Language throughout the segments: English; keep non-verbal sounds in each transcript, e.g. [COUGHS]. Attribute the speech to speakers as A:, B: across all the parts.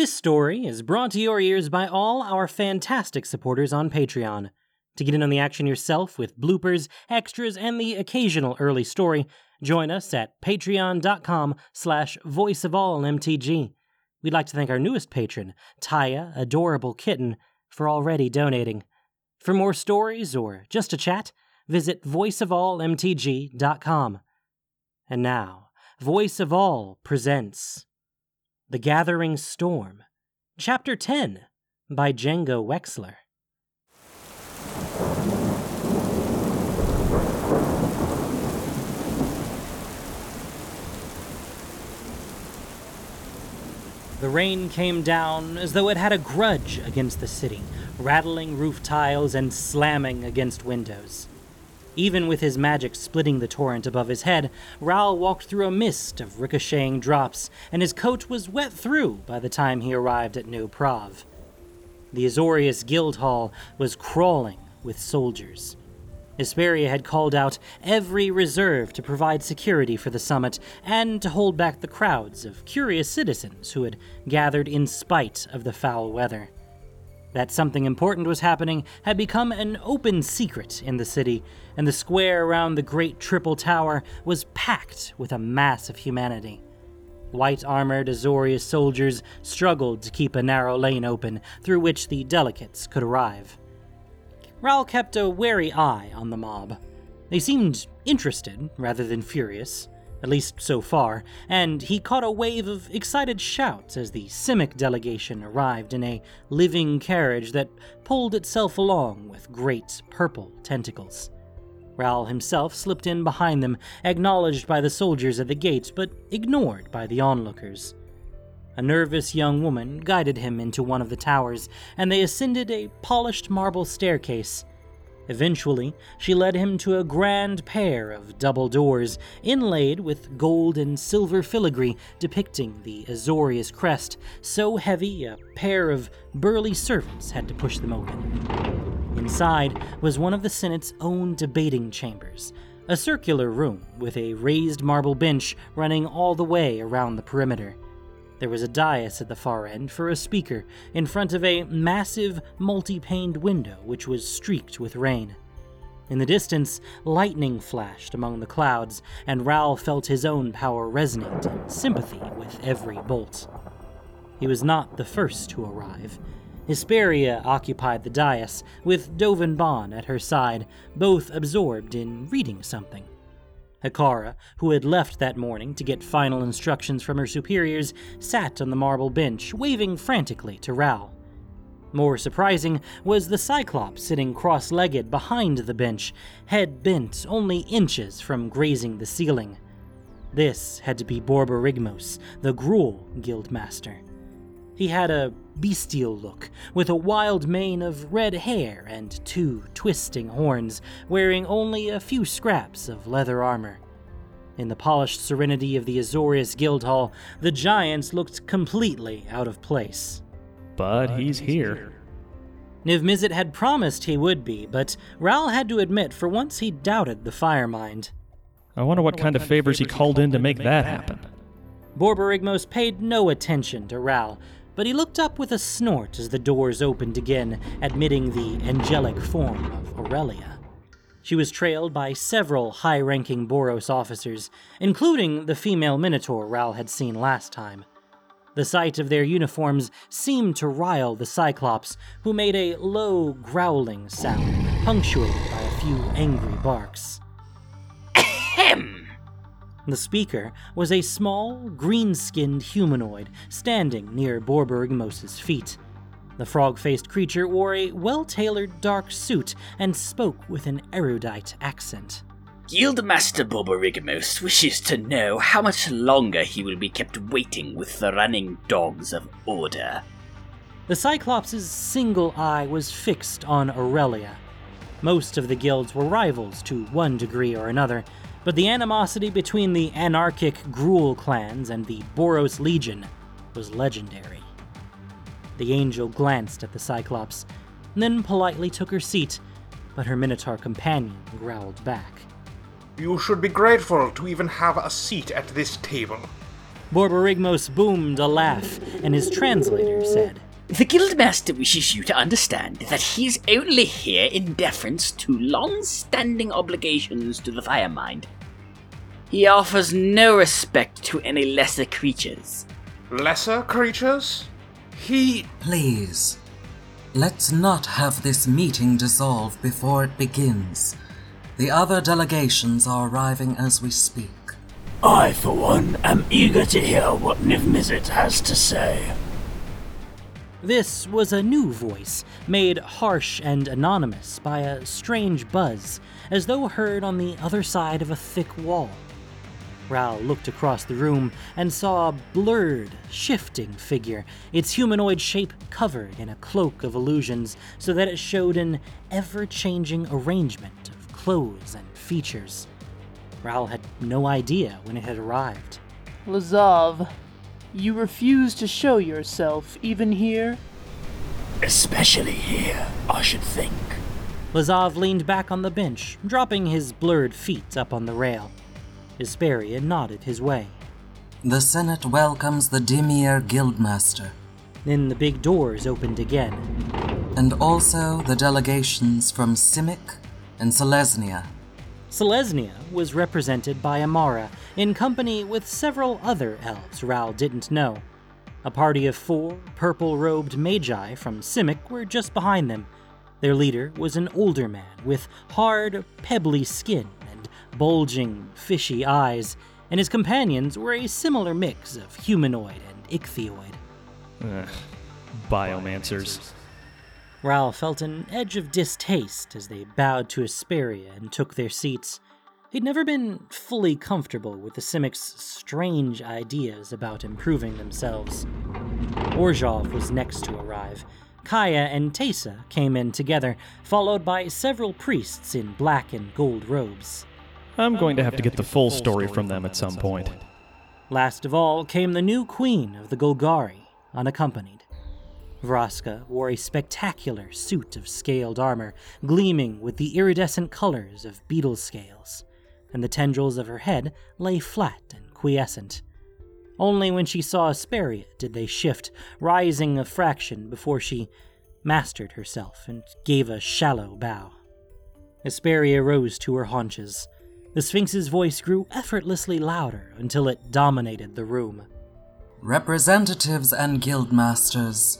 A: This story is brought to your ears by all our fantastic supporters on Patreon. To get in on the action yourself with bloopers, extras, and the occasional early story, join us at patreon.com slash voiceofallmtg. We'd like to thank our newest patron, Taya Adorable Kitten, for already donating. For more stories or just a chat, visit voiceofallmtg.com. And now, Voice of All presents The Gathering Storm, Chapter 10 by Django Wexler. The rain came down as though it had a grudge against the city, rattling roof tiles and slamming against windows. Even with his magic splitting the torrent above his head, Ral walked through a mist of ricocheting drops, and his coat was wet through by the time he arrived at New Prahv. The Azorius Guildhall was crawling with soldiers. Isperia had called out every reserve to provide security for the summit and to hold back the crowds of curious citizens who had gathered in spite of the foul weather. That something important was happening had become an open secret in the city, and the square around the great triple tower was packed with a mass of humanity. White armored Azorius soldiers struggled to keep a narrow lane open through which the delegates could arrive. Ral kept a wary eye on the mob. They seemed interested rather than furious, at least so far, and he caught a wave of excited shouts as the Simic delegation arrived in a living carriage that pulled itself along with great purple tentacles. Ral himself slipped in behind them, acknowledged by the soldiers at the gates, but ignored by the onlookers. A nervous young woman guided him into one of the towers, and they ascended a polished marble staircase. Eventually, she led him to a grand pair of double doors, inlaid with gold and silver filigree depicting the Azorius crest, so heavy a pair of burly servants had to push them open. Inside was one of the Senate's own debating chambers, a circular room with a raised marble bench running all the way around the perimeter. There was a dais at the far end for a speaker, in front of a massive, multi paned window which was streaked with rain. In the distance, lightning flashed among the clouds, and Ral felt his own power resonate in sympathy with every bolt. He was not the first to arrive. Isperia occupied the dais, with Dovin Baan at her side, both absorbed in reading something. Hekara, who had left that morning to get final instructions from her superiors, sat on the marble bench, waving frantically to Ral. More surprising was the Cyclops sitting cross legged behind the bench, head bent only inches from grazing the ceiling. This had to be Borborygmos, the Gruul Guildmaster. He had a bestial look, with a wild mane of red hair and two twisting horns, wearing only a few scraps of leather armor. In the polished serenity of the Azorius Guildhall, the giants looked completely out of place.
B: But he's here.
A: Niv Mizzet had promised he would be, but Ral had to admit for once he doubted the Firemind.
B: I wonder what kind of favors he called in to make that happen.
A: Borborygmos paid no attention to Ral, but he looked up with a snort as the doors opened again, admitting the angelic form of Aurelia. She was trailed by several high ranking Boros officers, including the female Minotaur Ral had seen last time. The sight of their uniforms seemed to rile the Cyclops, who made a low, growling sound, punctuated by a few angry barks. [COUGHS]
C: Ahem!
A: The speaker was a small, green skinned humanoid standing near Borborygmos' feet. The frog faced creature wore a well tailored dark suit and spoke with an erudite accent.
C: Guildmaster Borborygmos wishes to know how much longer he will be kept waiting with the running dogs of order.
A: The Cyclops' single eye was fixed on Aurelia. Most of the guilds were rivals to one degree or another, but the animosity between the anarchic Gruul clans and the Boros Legion was legendary. The angel glanced at the Cyclops, then politely took her seat, but her Minotaur companion growled back.
D: You should be grateful to even have a seat at this table.
A: Borborygmos boomed a laugh, and his translator said,
C: The Guildmaster wishes you to understand that he is only here in deference to long standing obligations to the Firemind. He offers no respect to any lesser creatures.
D: Lesser creatures? He.
E: Please, let's not have this meeting dissolve before it begins. The other delegations are arriving as we speak.
F: I, for one, am eager to hear what Niv-Mizzet has to say.
A: This was a new voice, made harsh and anonymous by a strange buzz, as though heard on the other side of a thick wall. Ral looked across the room and saw a blurred, shifting figure, its humanoid shape covered in a cloak of illusions so that it showed an ever changing arrangement of clothes and features. Ral had no idea when it had arrived.
G: Lazav, you refuse to show yourself even here?
F: Especially here, I should think.
A: Lazav leaned back on the bench, dropping his blurred feet up on the rail. Isperia nodded his way.
E: The Senate welcomes the Dimir Guildmaster,
A: Then the big doors opened again.
E: and also the delegations from Simic and Selesnya.
A: Selesnya was represented by Emmara, in company with several other elves Ral didn't know. A party of four purple robed magi from Simic were just behind them. Their leader was an older man with hard, pebbly skin bulging, fishy eyes, and his companions were a similar mix of humanoid and ichthyoid.
B: Ugh. Biomancers.
A: Ral felt an edge of distaste as they bowed to Isperia and took their seats. He'd never been fully comfortable with the Simic's strange ideas about improving themselves. Orzhov was next to arrive. Kaya and Teysa came in together, followed by several priests in black and gold robes.
B: I'm going to have to get the full story from them at some point.
A: Last of all came the new queen of the Golgari, unaccompanied. Vraska wore a spectacular suit of scaled armor, gleaming with the iridescent colors of beetle scales, and the tendrils of her head lay flat and quiescent. Only when she saw Isperia did they shift, rising a fraction before she mastered herself and gave a shallow bow. Isperia rose to her haunches. The Sphinx's voice grew effortlessly louder until it dominated the room.
E: Representatives and guildmasters,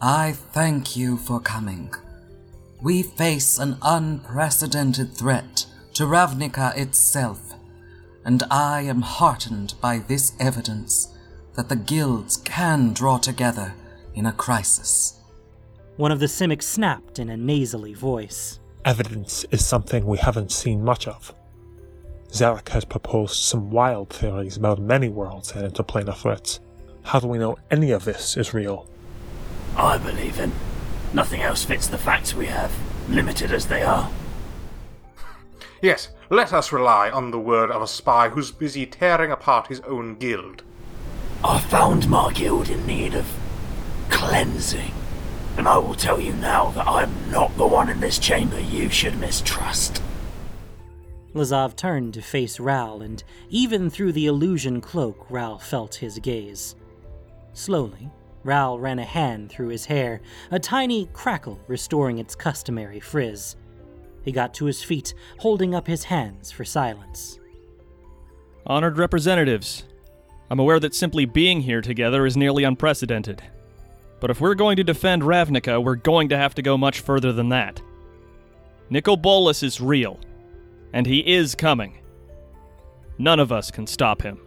E: I thank you for coming. We face an unprecedented threat to Ravnica itself, and I am heartened by this evidence that the guilds can draw together in a crisis.
A: One of the Simics snapped in a nasally voice.
D: Evidence is something we haven't seen much of. Zarek has proposed some wild theories about many worlds and interplanar threats. How do we know any of this is real?
F: I believe him. Nothing else fits the facts we have, limited as they are. [LAUGHS]
D: Yes, let us rely on the word of a spy who's busy tearing apart his own guild.
F: I found my guild in need of cleansing. And I will tell you now that I'm not the one in this chamber you should mistrust.
A: Lazav turned to face Ral, and even through the illusion cloak, Ral felt his gaze. Slowly, Ral ran a hand through his hair, a tiny crackle restoring its customary frizz. He got to his feet, holding up his hands for silence.
B: Honored representatives, I'm aware that simply being here together is nearly unprecedented. But if we're going to defend Ravnica, we're going to have to go much further than that. Nicol Bolas is real, and he is coming. None of us can stop him.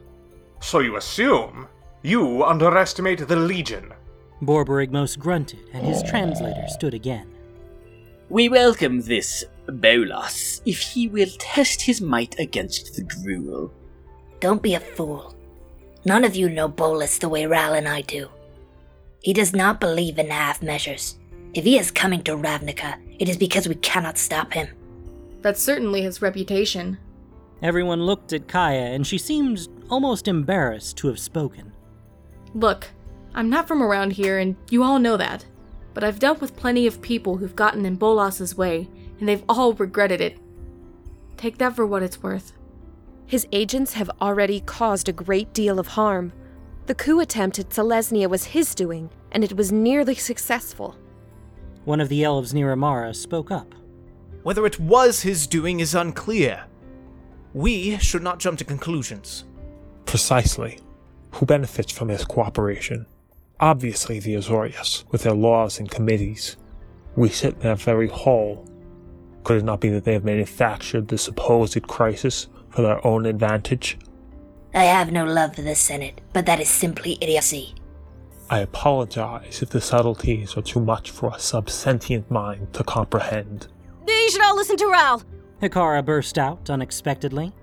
D: So you assume? You underestimate the Legion.
A: Borborygmos grunted, and his translator stood again.
C: We welcome this Bolas if he will test his might against the Gruul.
H: Don't be a fool. None of you know Bolas the way Ral and I do. He does not believe in half measures. If he is coming to Ravnica, it is because we cannot stop him.
I: That's certainly his reputation.
A: Everyone looked at Kaya, and she seemed almost embarrassed to have spoken.
I: Look, I'm not from around here, and you all know that. But I've dealt with plenty of people who've gotten in Bolas's way, and they've all regretted it. Take that for what it's worth.
J: His agents have already caused a great deal of harm. The coup attempt at Selesnya was his doing, and it was nearly successful.
A: One of the elves near Emmara spoke up.
K: Whether it was his doing is unclear. We should not jump to conclusions.
D: Precisely. Who benefits from this cooperation? Obviously the Azorius, with their laws and committees. We sit in that very hall. Could it not be that they have manufactured the supposed crisis for their own advantage?
H: I have no love for the Senate, but that is simply idiocy.
D: I apologize if the subtleties are too much for a subsentient mind to comprehend.
J: You should all listen to Ral!
A: Hekara burst out unexpectedly.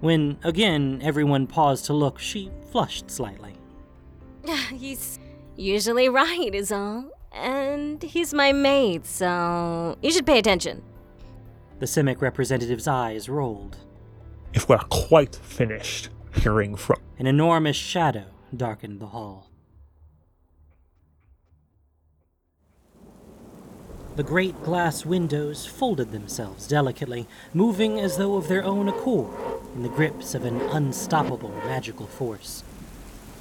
A: When, again, everyone paused to look, she flushed slightly. [SIGHS]
J: He's usually right, is all. And he's my mate, so you should pay attention.
A: The Simic representative's eyes rolled.
D: If we're quite finished hearing from.
A: An enormous shadow darkened the hall. The great glass windows folded themselves delicately, moving as though of their own accord in the grips of an unstoppable magical force.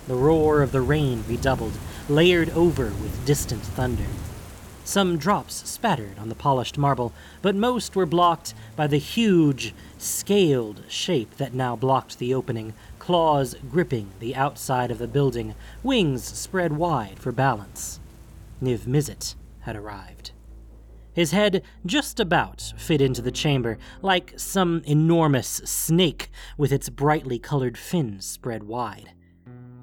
A: The roar of the rain redoubled, layered over with distant thunder. Some drops spattered on the polished marble, but most were blocked by the huge, scaled shape that now blocked the opening, claws gripping the outside of the building, wings spread wide for balance. Niv Mizzet had arrived. His head just about fit into the chamber, like some enormous snake with its brightly colored fins spread wide.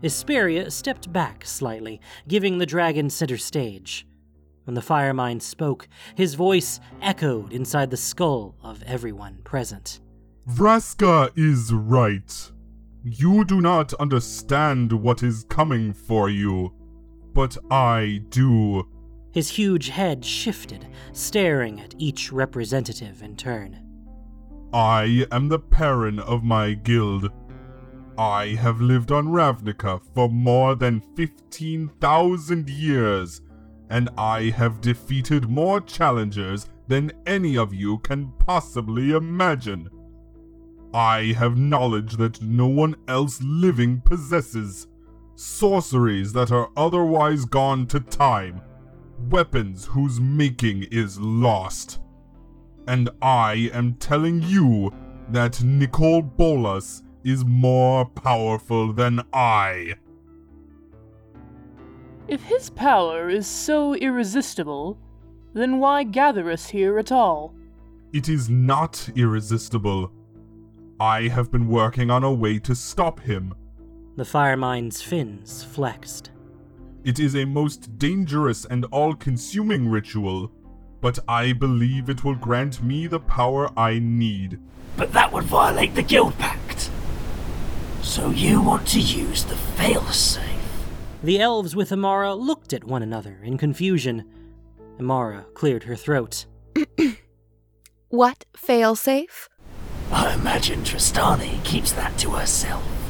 A: Isperia stepped back slightly, giving the dragon center stage. When the firemind spoke, his voice echoed inside the skull of everyone present.
L: Vraska is right. You do not understand what is coming for you, but I do.
A: His huge head shifted, staring at each representative in turn.
L: I am the Parun of my guild. I have lived on Ravnica for more than 15,000 years, and I have defeated more challengers than any of you can possibly imagine. I have knowledge that no one else living possesses, sorceries that are otherwise gone to time weapons whose making is lost. And I am telling you that Nicol Bolas is more powerful than I.
G: If his power is so irresistible, then why gather us here at all?
L: It is not irresistible. I have been working on a way to stop him.
A: The Firemind's fins flexed.
L: It is a most dangerous and all consuming ritual, but I believe it will grant me the power I need.
F: But that would violate the Guild Pact. So you want to use the failsafe?
A: The elves with Emmara looked at one another in confusion. Emmara cleared her throat. [CLEARS THROAT]
J: what failsafe?
F: I imagine Tristani keeps that to herself.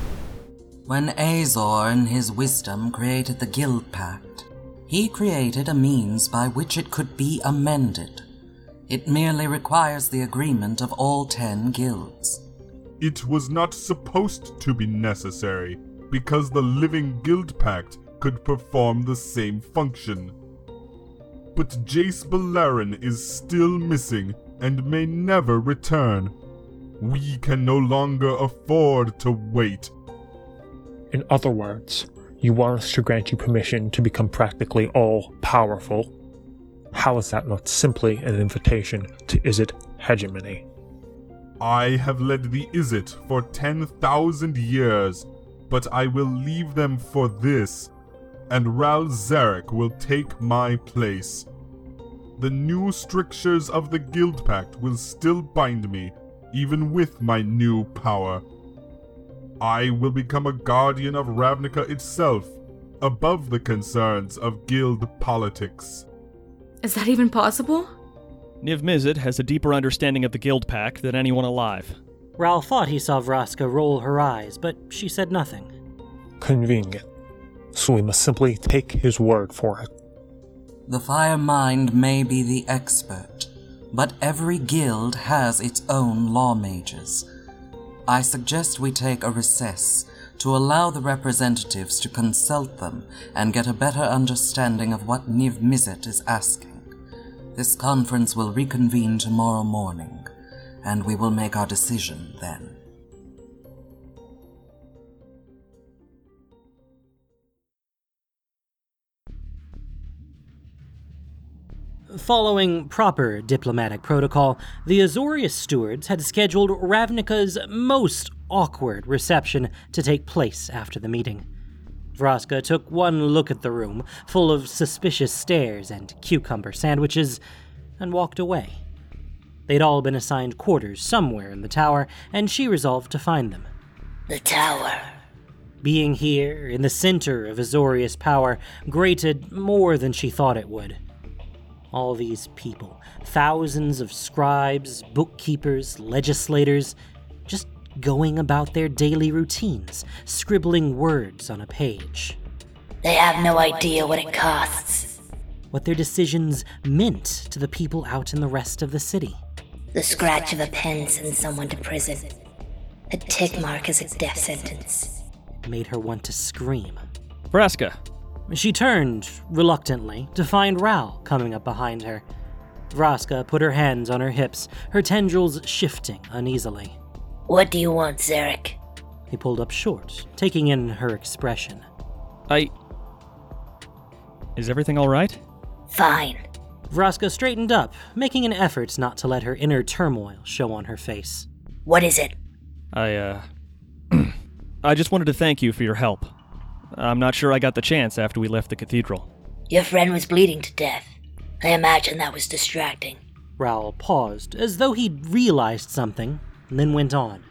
E: When Azor, in his wisdom, created the Guild Pact, he created a means by which it could be amended. It merely requires the agreement of all ten guilds.
L: It was not supposed to be necessary, because the living Guild Pact could perform the same function. But Jace Beleren is still missing and may never return. We can no longer afford to wait.
D: In other words, you want us to grant you permission to become practically all powerful. How is that not simply an invitation to Izzet hegemony?
L: I have led the Izzet for 10,000 years, but I will leave them for this, and Ral Zarek will take my place. The new strictures of the Guild Pact will still bind me, even with my new power. I will become a guardian of Ravnica itself, above the concerns of guild politics.
I: Is that even possible?
B: Niv Mizzet has a deeper understanding of the Guild Pact than anyone alive.
A: Ral thought he saw Vraska roll her eyes, but she said nothing.
D: Convenient. So we must simply take his word for it.
E: The Fire Mind may be the expert, but every guild has its own law mages. I suggest we take a recess to allow the representatives to consult them and get a better understanding of what Niv Mizzet is asking. This conference will reconvene tomorrow morning, and we will make our decision then.
A: Following proper diplomatic protocol, the Azorius stewards had scheduled Ravnica's most awkward reception to take place after the meeting. Vraska took one look at the room, full of suspicious stares and cucumber sandwiches, and walked away. They'd all been assigned quarters somewhere in the tower, and she resolved to find them.
H: The tower.
A: Being here, in the center of Azorius power, grated more than she thought it would. All these people, thousands of scribes, bookkeepers, legislators, just going about their daily routines, scribbling words on a page.
H: They have no idea what it costs.
A: What their decisions meant to the people out in the rest of the city.
H: The scratch of a pen sends someone to prison. A tick mark is a death sentence.
A: It made her want to scream.
B: Vraska,
A: She turned, reluctantly, to find Ral coming up behind her. Vraska put her hands on her hips, her tendrils shifting uneasily.
H: What do you want, Zarek?
A: He pulled up short, taking in her expression.
B: I. Is everything alright?
H: Fine.
A: Vraska straightened up, making an effort not to let her inner turmoil show on her face.
H: What is it?
B: I, uh. [CLEARS THROAT] I just wanted to thank you for your help. I'm not sure I got the chance after we left the cathedral.
H: Your friend was bleeding to death. I imagine that was distracting.
A: Ral paused, as though he'd realized something, and then went on.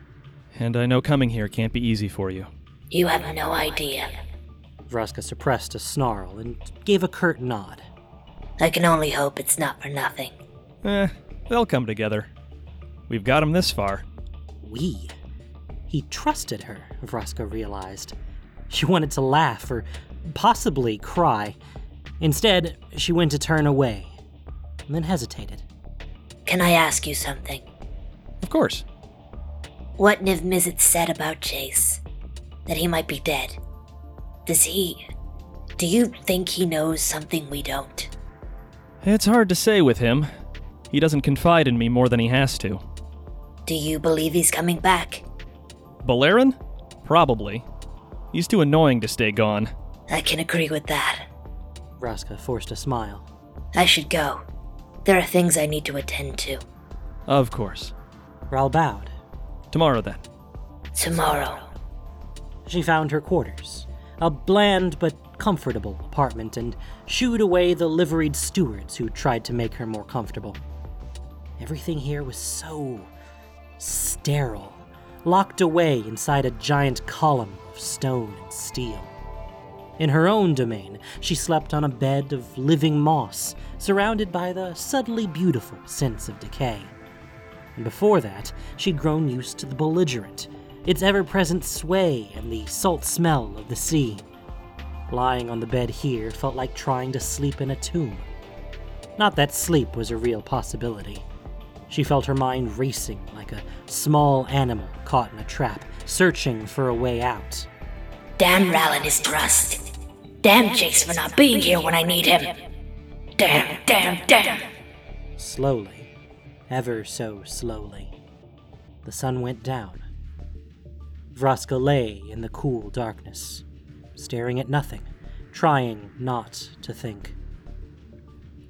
B: And I know coming here can't be easy for you.
H: You have no idea.
A: Vraska suppressed a snarl and gave a curt nod.
H: I can only hope it's not for nothing.
B: Eh, they'll come together. We've got got 'em this far.
A: We? He trusted her, Vraska realized. She wanted to laugh or possibly cry. Instead, she went to turn away, and then hesitated.
H: Can I ask you something?
B: Of course.
H: What Niv Mizzet said about Jace? That he might be dead. Does he. Do you think he knows something we don't?
B: It's hard to say with him. He doesn't confide in me more than he has to.
H: Do you believe he's coming back?
B: Beleren? Probably. He's too annoying to stay gone.
H: I can agree with that.
A: Vraska forced a smile.
H: I should go. There are things I need to attend to.
B: Of course.
A: Ral bowed.
B: Tomorrow then.
H: Tomorrow.
A: She found her quarters, a bland but comfortable apartment, and shooed away the liveried stewards who tried to make her more comfortable. Everything here was so sterile, locked away inside a giant column of stone and steel. In her own domain, she slept on a bed of living moss, surrounded by the subtly beautiful sense of decay. And before that, she'd grown used to the belligerent, its ever present sway and the salt smell of the sea. Lying on the bed here felt like trying to sleep in a tomb. Not that sleep was a real possibility. She felt her mind racing like a small animal caught in a trap, searching for a way out.
H: Damn Ral is trust. Damn Jace for not being here when I need him. Damn, damn, damn.
A: Slowly, ever so slowly, the sun went down. Vraska lay in the cool darkness, staring at nothing, trying not to think.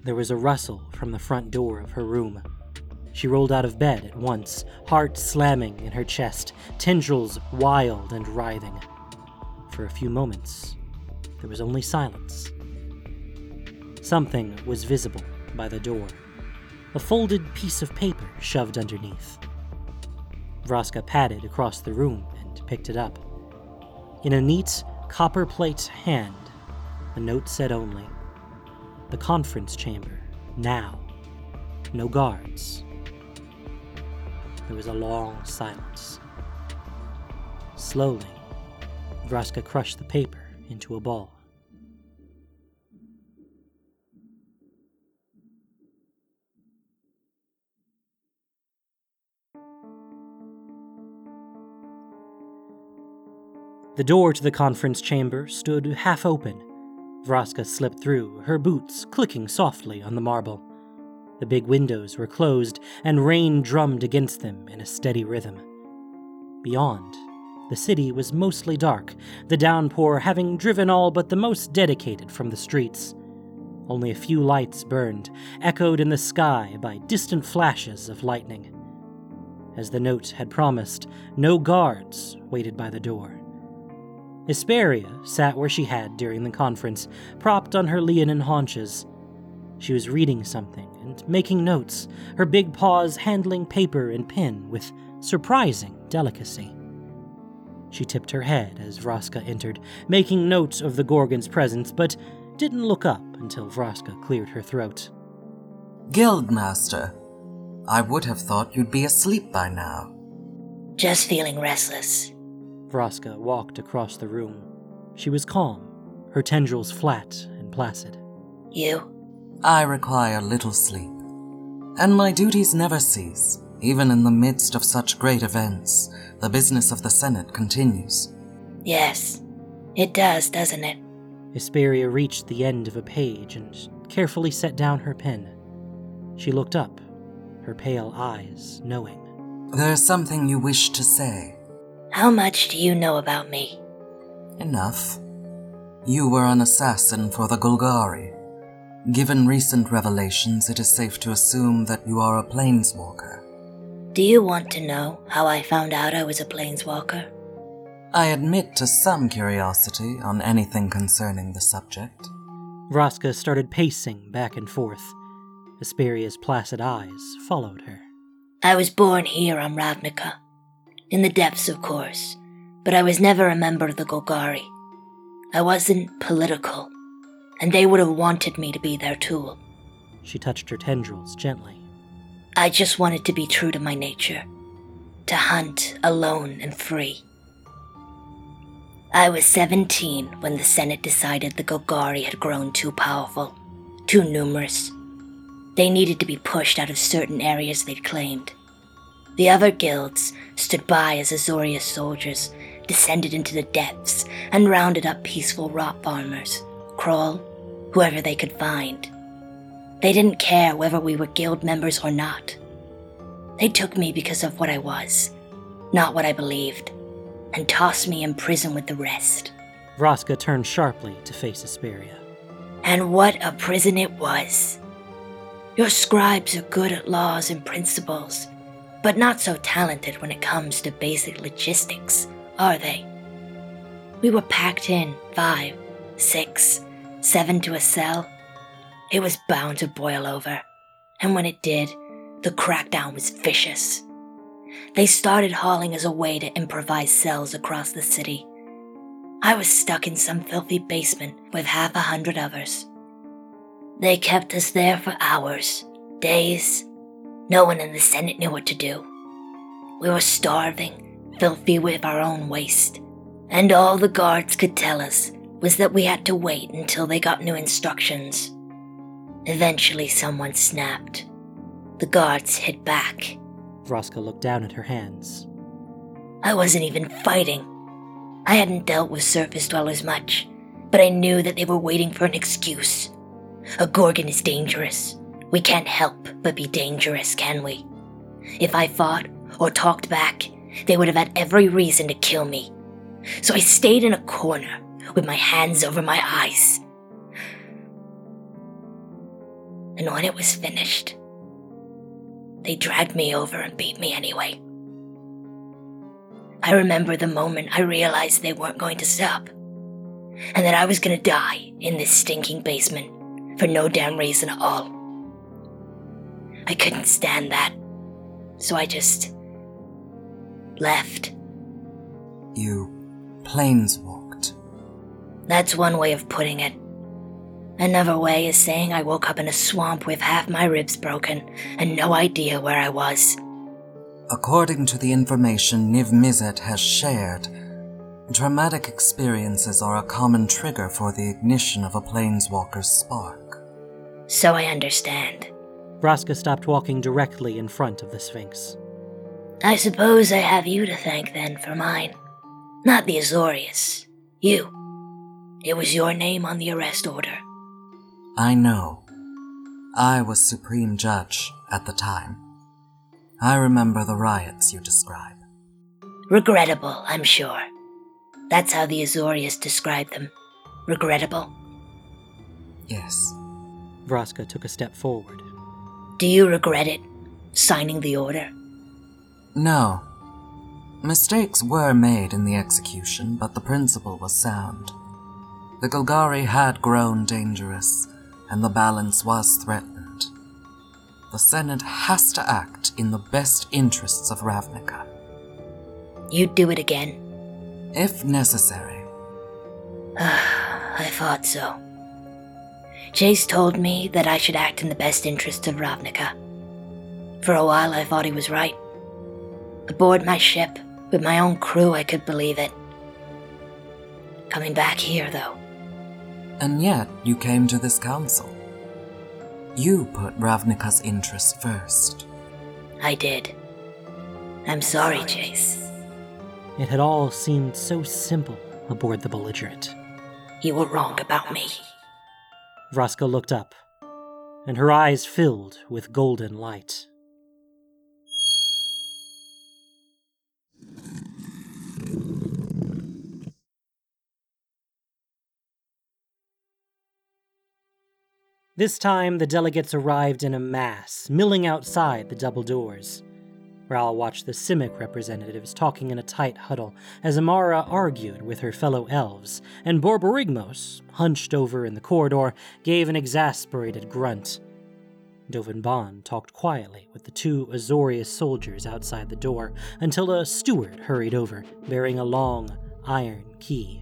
A: There was a rustle from the front door of her room. She rolled out of bed at once, heart slamming in her chest, tendrils wild and writhing. For a few moments, there was only silence. Something was visible by the door a folded piece of paper shoved underneath. Vraska padded across the room and picked it up. In a neat, copper plate hand, the note said only The conference chamber, now. No guards. There was a long silence. Slowly, Vraska crushed the paper into a ball. The door to the conference chamber stood half open. Vraska slipped through, her boots clicking softly on the marble. The big windows were closed, and rain drummed against them in a steady rhythm. Beyond, the city was mostly dark, the downpour having driven all but the most dedicated from the streets. Only a few lights burned, echoed in the sky by distant flashes of lightning. As the note had promised, no guards waited by the door. Isperia sat where she had during the conference, propped on her leonine haunches. She was reading something and making notes, her big paws handling paper and pen with surprising delicacy. She tipped her head as Vraska entered, making notes of the Gorgon's presence, but didn't look up until Vraska cleared her throat.
E: Guildmaster, I would have thought you'd be asleep by now.
H: Just feeling restless.
A: Vraska walked across the room. She was calm, her tendrils flat and placid.
H: You?
E: I require little sleep, and my duties never cease. Even in the midst of such great events, the business of the Senate continues.
H: Yes, it does, doesn't it?
A: Isperia reached the end of a page and carefully set down her pen. She looked up, her pale eyes knowing.
E: There's something you wish to say.
H: How much do you know about me?
E: Enough. You were an assassin for the Golgari. Given recent revelations, it is safe to assume that you are a planeswalker.
H: Do you want to know how I found out I was a planeswalker?
E: I admit to some curiosity on anything concerning the subject.
A: Vraska started pacing back and forth. Isperia's placid eyes followed her.
H: I was born here on Ravnica. In the depths, of course, but I was never a member of the Golgari. I wasn't political, and they would have wanted me to be their tool.
A: She touched her tendrils gently.
H: I just wanted to be true to my nature, to hunt alone and free. I was 17 when the Senate decided the Golgari had grown too powerful, too numerous. They needed to be pushed out of certain areas they'd claimed. The other guilds stood by as Azorius soldiers descended into the depths and rounded up peaceful rot farmers, Kraul, whoever they could find. They didn't care whether we were guild members or not. They took me because of what I was, not what I believed, and tossed me in prison with the rest.
A: Vraska turned sharply to face Isperia.
H: And what a prison it was! Your scribes are good at laws and principles, but not so talented when it comes to basic logistics, are they? We were packed in five, six, seven to a cell. It was bound to boil over, and when it did, the crackdown was vicious. They started hauling us away to improvise cells across the city. I was stuck in some filthy basement with half a hundred others. They kept us there for hours, days. No one in the Senate knew what to do. We were starving, filthy with our own waste, and all the guards could tell us was that we had to wait until they got new instructions. Eventually, someone snapped. The guards hit back.
A: Vraska looked down at her hands.
H: I wasn't even fighting. I hadn't dealt with surface dwellers much, but I knew that they were waiting for an excuse. A Gorgon is dangerous. We can't help but be dangerous, can we? If I fought or talked back, they would have had every reason to kill me. So I stayed in a corner with my hands over my eyes. And when it was finished, they dragged me over and beat me anyway. I remember the moment I realized they weren't going to stop, and that I was going to die in this stinking basement for no damn reason at all. I couldn't stand that, so I just left.
E: You planeswalked.
H: That's one way of putting it. Another way is saying I woke up in a swamp with half my ribs broken and no idea where I was.
E: According to the information Niv Mizzet has shared, traumatic experiences are a common trigger for the ignition of a planeswalker's spark.
H: So I understand.
A: Vraska stopped walking directly in front of the Sphinx.
H: I suppose I have you to thank then for mine. Not the Azorius. You. It was your name on the arrest order.
E: I know. I was Supreme Judge at the time. I remember the riots you describe.
H: Regrettable, I'm sure. That's how the Azorius described them. Regrettable.
E: Yes.
A: Vraska took a step forward.
H: Do you regret it? Signing the order?
E: No. Mistakes were made in the execution, but the principle was sound. The Golgari had grown dangerous, and the balance was threatened. The Senate has to act in the best interests of Ravnica.
H: You'd do it again?
E: If necessary. [SIGHS]
H: I thought so. Jace told me that I should act in the best interests of Ravnica. For a while, I thought he was right. Aboard my ship, with my own crew, I could believe it. Coming back here, though.
E: And yet, you came to this council. You put Ravnica's interests first.
H: I did. I'm sorry, Jace.
A: It had all seemed so simple aboard the belligerent.
H: You were wrong about me.
A: Vraska looked up, and her eyes filled with golden light. This time, the delegates arrived in a mass, milling outside the double doors. Ral watched the Simic representatives talking in a tight huddle as Emmara argued with her fellow elves, and Borborygmos, hunched over in the corridor, gave an exasperated grunt. Dovin Baan talked quietly with the two Azorius soldiers outside the door until a steward hurried over, bearing a long iron key.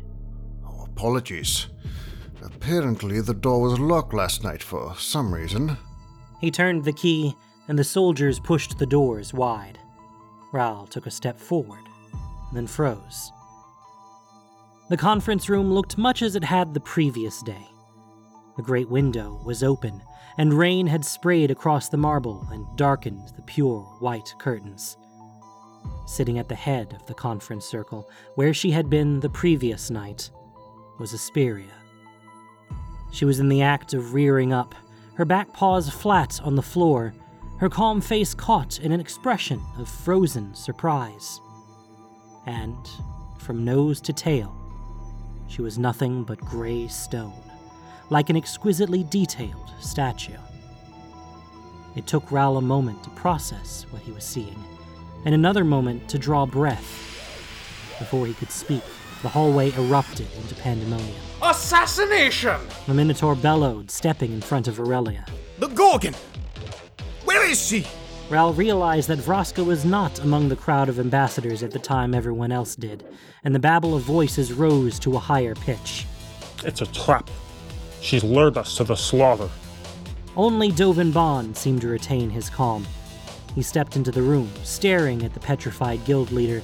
M: Oh, apologies. Apparently, the door was locked last night for some reason.
A: He turned the key, and the soldiers pushed the doors wide. Ral took a step forward, then froze. The conference room looked much as it had the previous day. The great window was open, and rain had sprayed across the marble and darkened the pure white curtains. Sitting at the head of the conference circle, where she had been the previous night, was Isperia. She was in the act of rearing up, her back paws flat on the floor, her calm face caught in an expression of frozen surprise. And, from nose to tail, she was nothing but gray stone, like an exquisitely detailed statue. It took Ral a moment to process what he was seeing, and another moment to draw breath. Before he could speak, the hallway erupted into pandemonium.
K: Assassination!
A: The Minotaur bellowed, stepping in front of Aurelia.
K: The Gorgon! Where is she?
A: Ral realized that Vraska was not among the crowd of ambassadors at the time everyone else did, and the babble of voices rose to a higher pitch.
D: It's a trap. She's lured us to the slaughter.
A: Only Dovin Baan seemed to retain his calm. He stepped into the room, staring at the petrified guild leader,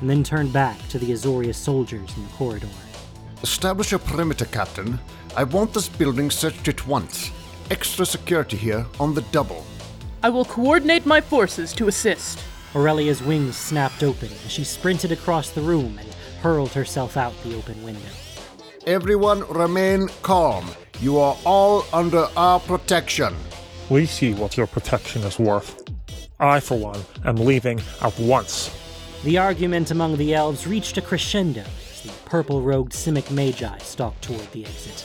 A: and then turned back to the Azorius soldiers in the corridor.
M: Establish a perimeter, Captain. I want this building searched at once. Extra security here on the double.
G: I will coordinate my forces to assist.
A: Aurelia's wings snapped open as she sprinted across the room and hurled herself out the open window.
M: Everyone remain calm. You are all under our protection.
D: We see what your protection is worth. I, for one, am leaving at once.
A: The argument among the elves reached a crescendo as the purple robed Simic Magi stalked toward the exit.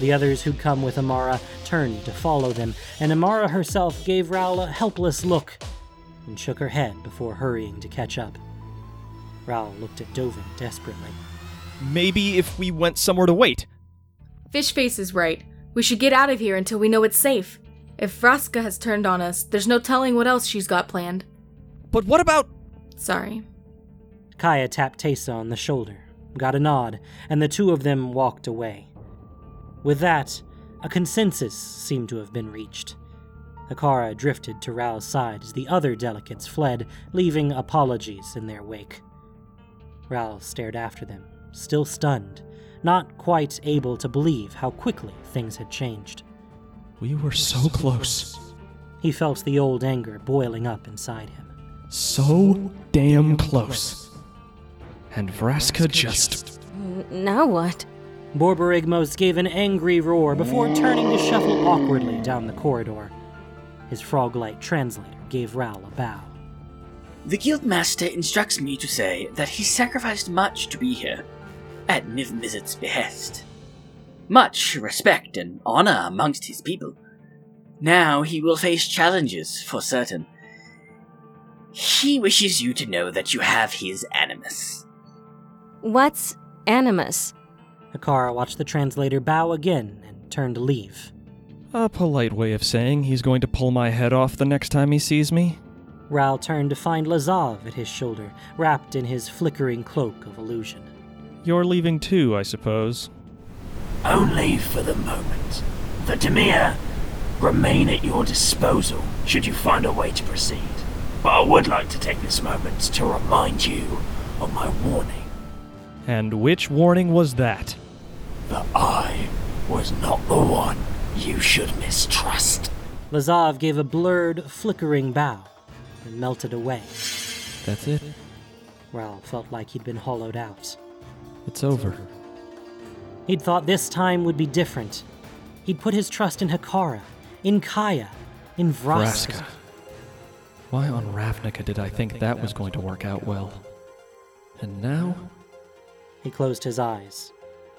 A: The others who'd come with Emmara turned to follow them, and Emmara herself gave Ral a helpless look and shook her head before hurrying to catch up. Ral looked at Dovin desperately.
B: Maybe if we went somewhere to wait.
I: Fishface is right. We should get out of here until we know it's safe. If Vraska has turned on us, there's no telling what else she's got planned.
B: But what about.
I: Sorry.
A: Kaya tapped Teysa on the shoulder, got a nod, and the two of them walked away. With that, a consensus seemed to have been reached. Hekara drifted to Ral's side as the other delegates fled, leaving apologies in their wake. Rao stared after them, still stunned, not quite able to believe how quickly things had changed.
B: We were so close.
A: He felt the old anger boiling up inside him.
B: So damn close. And Vraska just.
J: Now what?
A: Borborygmos gave an angry roar before turning to shuffle awkwardly down the corridor. His frog-like translator gave Ral a bow.
C: The Guildmaster instructs me to say that he sacrificed much to be here, at Niv Mizzet's behest. Much respect and honor amongst his people. Now he will face challenges, for certain. He wishes you to know that you have his animus.
J: What's animus?
A: Hekara watched the translator bow again and turned to leave.
B: A polite way of saying he's going to pull my head off the next time he sees me.
A: Ral turned to find Lazav at his shoulder, wrapped in his flickering cloak of illusion.
B: You're leaving too, I suppose.
F: Only for the moment. The Dimir remain at your disposal should you find a way to proceed. But I would like to take this moment to remind you of my warning
B: And which warning was that?
F: that I was not the one you should mistrust.
A: Lazav gave a blurred, flickering bow and melted away.
B: That's it.
A: Ral felt like he'd been hollowed out.
B: It's over.
A: He'd thought this time would be different. He'd put his trust in Hekara, in Kaya, in Vraska.
B: Vraska. Why on Ravnica did I think that was going to work out well? And now?
A: He closed his eyes.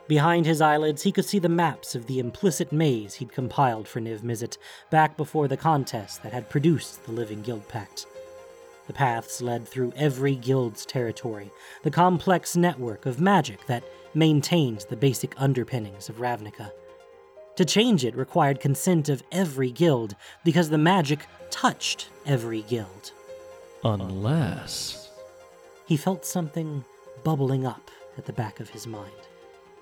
A: Behind his eyelids, he could see the maps of the implicit maze he'd compiled for Niv Mizzet back before the contest that had produced the Living Guild Pact. The paths led through every guild's territory, the complex network of magic that maintained the basic underpinnings of Ravnica. To change it required consent of every guild, because the magic touched every guild.
B: Unless.
A: He felt something bubbling up at the back of his mind.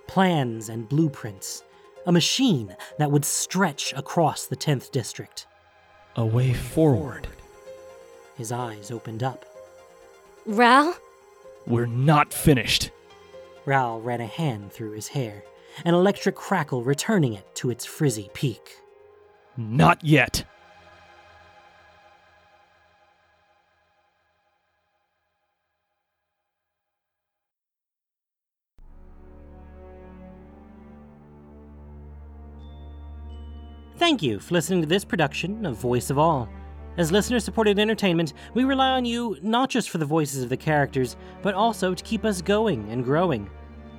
A: Plans and blueprints. A machine that would stretch across the 10th district.
B: A way forward.
A: His eyes opened up.
J: Ral?
B: We're not finished.
A: Ral ran a hand through his hair, an electric crackle returning it to its frizzy peak.
B: Not yet.
A: Thank you for listening to this production of Voice of All. As listener supported entertainment, we rely on you not just for the voices of the characters, but also to keep us going and growing.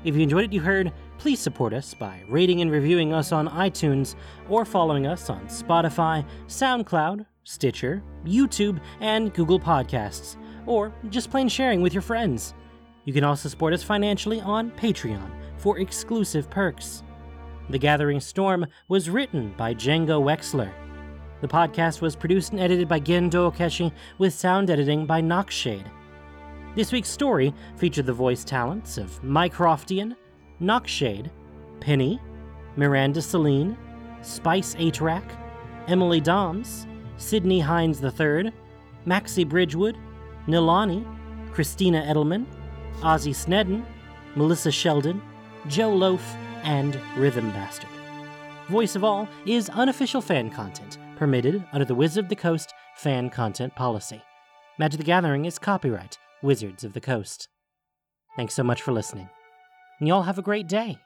A: If you enjoyed what you heard, please support us by rating and reviewing us on iTunes or following us on Spotify, SoundCloud, Stitcher, YouTube, and Google Podcasts, or just plain sharing with your friends. You can also support us financially on Patreon for exclusive perks. The Gathering Storm was written by Django Wexler. The podcast was produced and edited by Gendo Okeshi with sound editing by Noxshade. This week's story featured the voice talents of Mycroftian, Noxshade, Penny, Miranda Celine, Spice Atrak, Emily Doms, Sidney Hines III, Maxie Bridgewood, Nilani, Christina Edelman, Ozzy Snedden, Melissa Sheldon, Joe Loaf, and Rhythm Bastard. Voice of All is unofficial fan content permitted under the Wizard of the Coast fan content policy. Magic the Gathering is copyright Wizards of the Coast. Thanks so much for listening. And y'all have a great day.